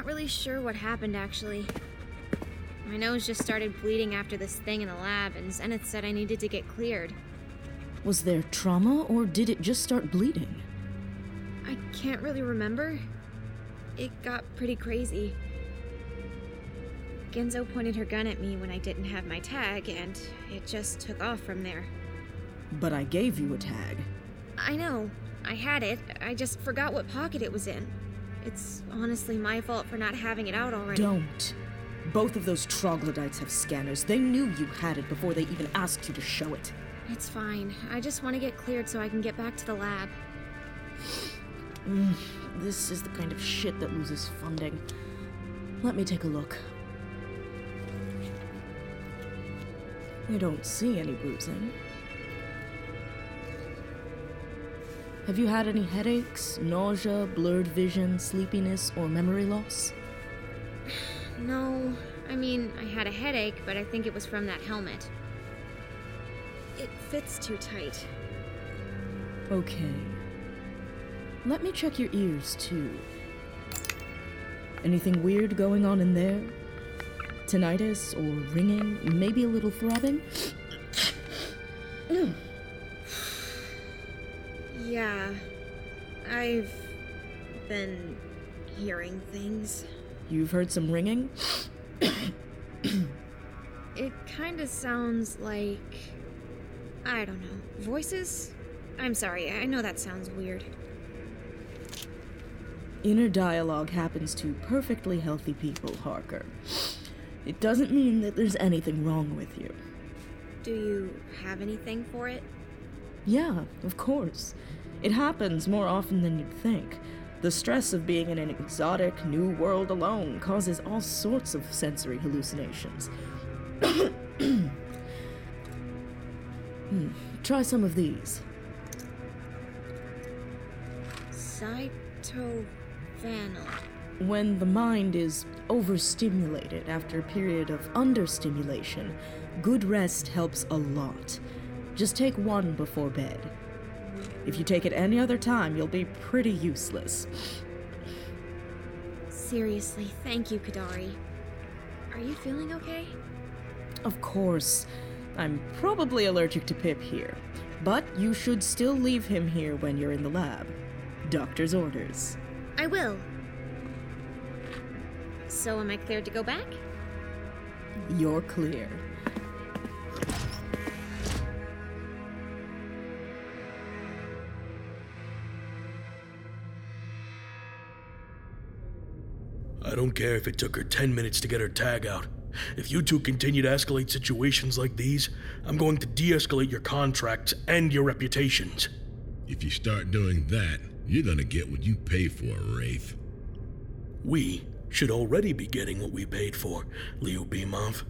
not really sure what happened actually. My nose just started bleeding after this thing in the lab, and Zenith said I needed to get cleared. Was there trauma, or did it just start bleeding? I can't really remember. It got pretty crazy. Genzo pointed her gun at me when I didn't have my tag, and it just took off from there. But I gave you a tag. I know. I had it. I just forgot what pocket it was in. It's honestly my fault for not having it out already. Don't. Both of those troglodytes have scanners. They knew you had it before they even asked you to show it. It's fine. I just want to get cleared so I can get back to the lab. Mm, this is the kind of shit that loses funding. Let me take a look. I don't see any bruising. Have you had any headaches, nausea, blurred vision, sleepiness, or memory loss? No, I mean, I had a headache, but I think it was from that helmet. It fits too tight. Okay. Let me check your ears, too. Anything weird going on in there? Tinnitus or ringing? Maybe a little throbbing? Yeah, I've been hearing things. You've heard some ringing? It kind of sounds like. I don't know. Voices? I'm sorry, I know that sounds weird. Inner dialogue happens to perfectly healthy people, Harker. It doesn't mean that there's anything wrong with you. Do you have anything for it? Yeah, of course. It happens more often than you'd think. The stress of being in an exotic new world alone causes all sorts of sensory hallucinations. hmm. Try some of these. Cytovanil. When the mind is overstimulated after a period of understimulation, good rest helps a lot. Just take one before bed. If you take it any other time, you'll be pretty useless. Seriously, thank you, Kidari. Are you feeling okay? Of course. I'm probably allergic to Pip here, but you should still leave him here when you're in the lab. Doctor's orders. I will. So, am I cleared to go back? You're clear. I don't care if it took her 10 minutes to get her tag out. If you two continue to escalate situations like these, I'm going to de escalate your contracts and your reputations. If you start doing that, you're gonna get what you pay for, Wraith. We should already be getting what we paid for, Lyubimov.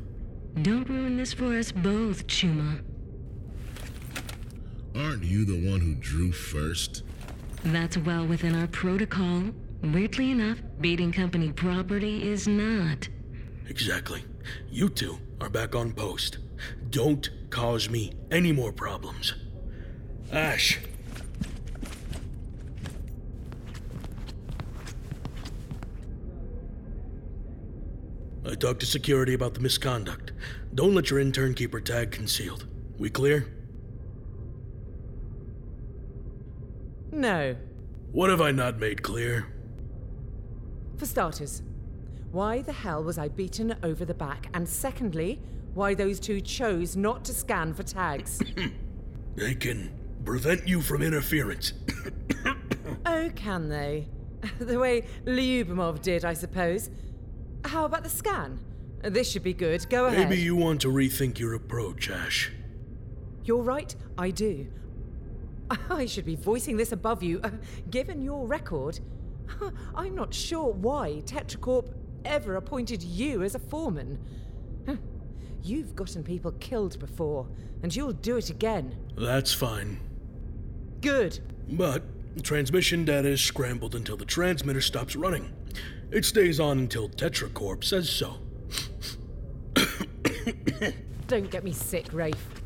Don't ruin this for us both, Chuma. Aren't you the one who drew first? That's well within our protocol. Weirdly enough, beating company property is not. Exactly. You two are back on post. Don't cause me any more problems. Ash. I talked to security about the misconduct. Don't let your intern keep her tag concealed. We clear? No. What have I not made clear? For starters, why the hell was I beaten over the back? And secondly, why those two chose not to scan for tags? They can prevent you from interference. oh, can they? The way Lyubimov did, I suppose. How about the scan? This should be good. Go ahead. Maybe you want to rethink your approach, Ash. You're right, I do. I should be voicing this above you, uh, given your record. I'm not sure why Tetracorp ever appointed you as a foreman. You've gotten people killed before, and you'll do it again. That's fine. Good. But transmission data is scrambled until the transmitter stops running. It stays on until Tetracorp says so. Don't get me sick, Rafe.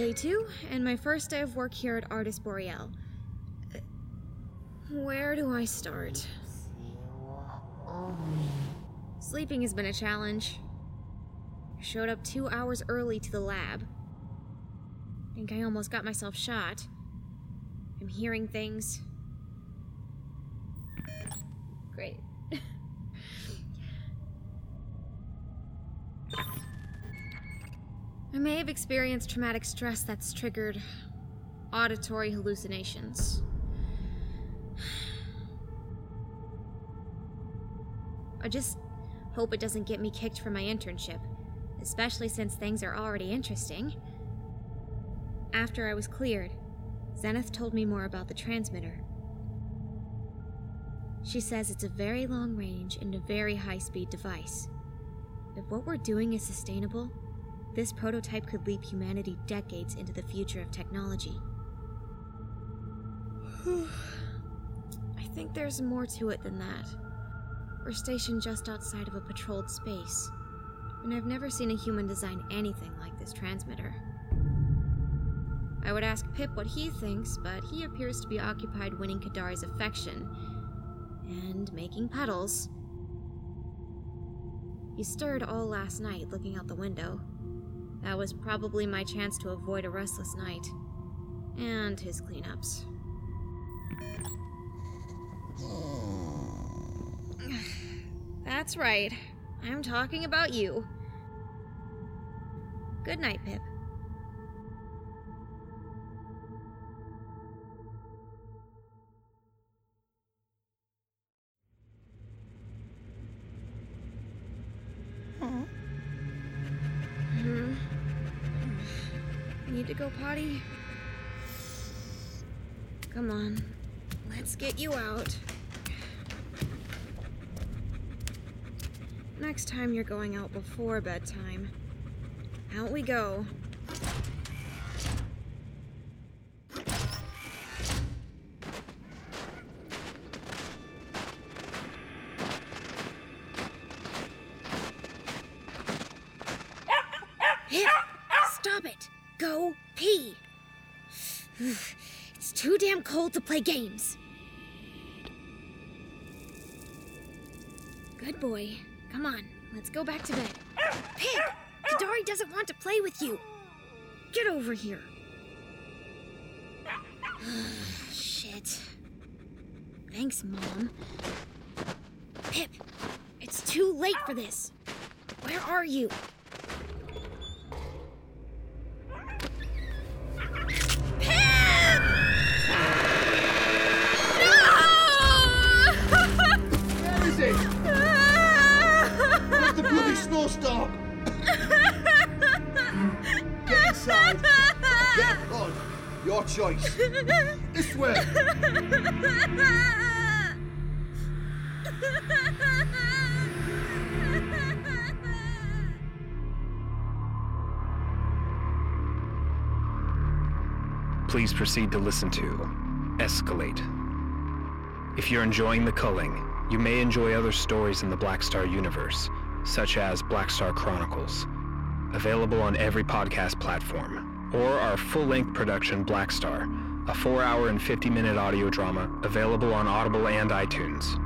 Day two, and my first day of work here at Artis Boreal. Where do I start? Sleeping has been a challenge. I showed up two hours early to the lab. Think I almost got myself shot. I'm hearing things. Great. I may have experienced traumatic stress that's triggered auditory hallucinations. I just hope it doesn't get me kicked from my internship, especially since things are already interesting. After I was cleared, Zenith told me more about the transmitter. She says it's a very long range and a very high speed device. If what we're doing is sustainable, this prototype could leap humanity decades into the future of technology. I think there's more to it than that. We're stationed just outside of a patrolled space, and I've never seen a human design anything like this transmitter. I would ask Pip what he thinks, but he appears to be occupied winning Kidari's affection and making puddles. He stirred all last night looking out the window. That was probably my chance to avoid a restless night. And his cleanups. That's right. I'm talking about you. Good night, Pip. Need to go potty? Come on. Let's get you out. Next time you're going out before bedtime. Out we go. Too damn cold to play games. Good boy. Come on, let's go back to bed. Pip, Kidari doesn't want to play with you. Get over here. Shit. Thanks, Mom. Pip, it's too late for this. Where are you? Bloody snowstorm? Get inside. Get on. Your choice. This way. Please proceed to listen to Escalate. If you're enjoying The Culling, you may enjoy other stories in the Black Star universe, such as Black Star Chronicles, available on every podcast platform, or our full length production Black Star, a 4 hour and 50 minute audio drama available on Audible and iTunes.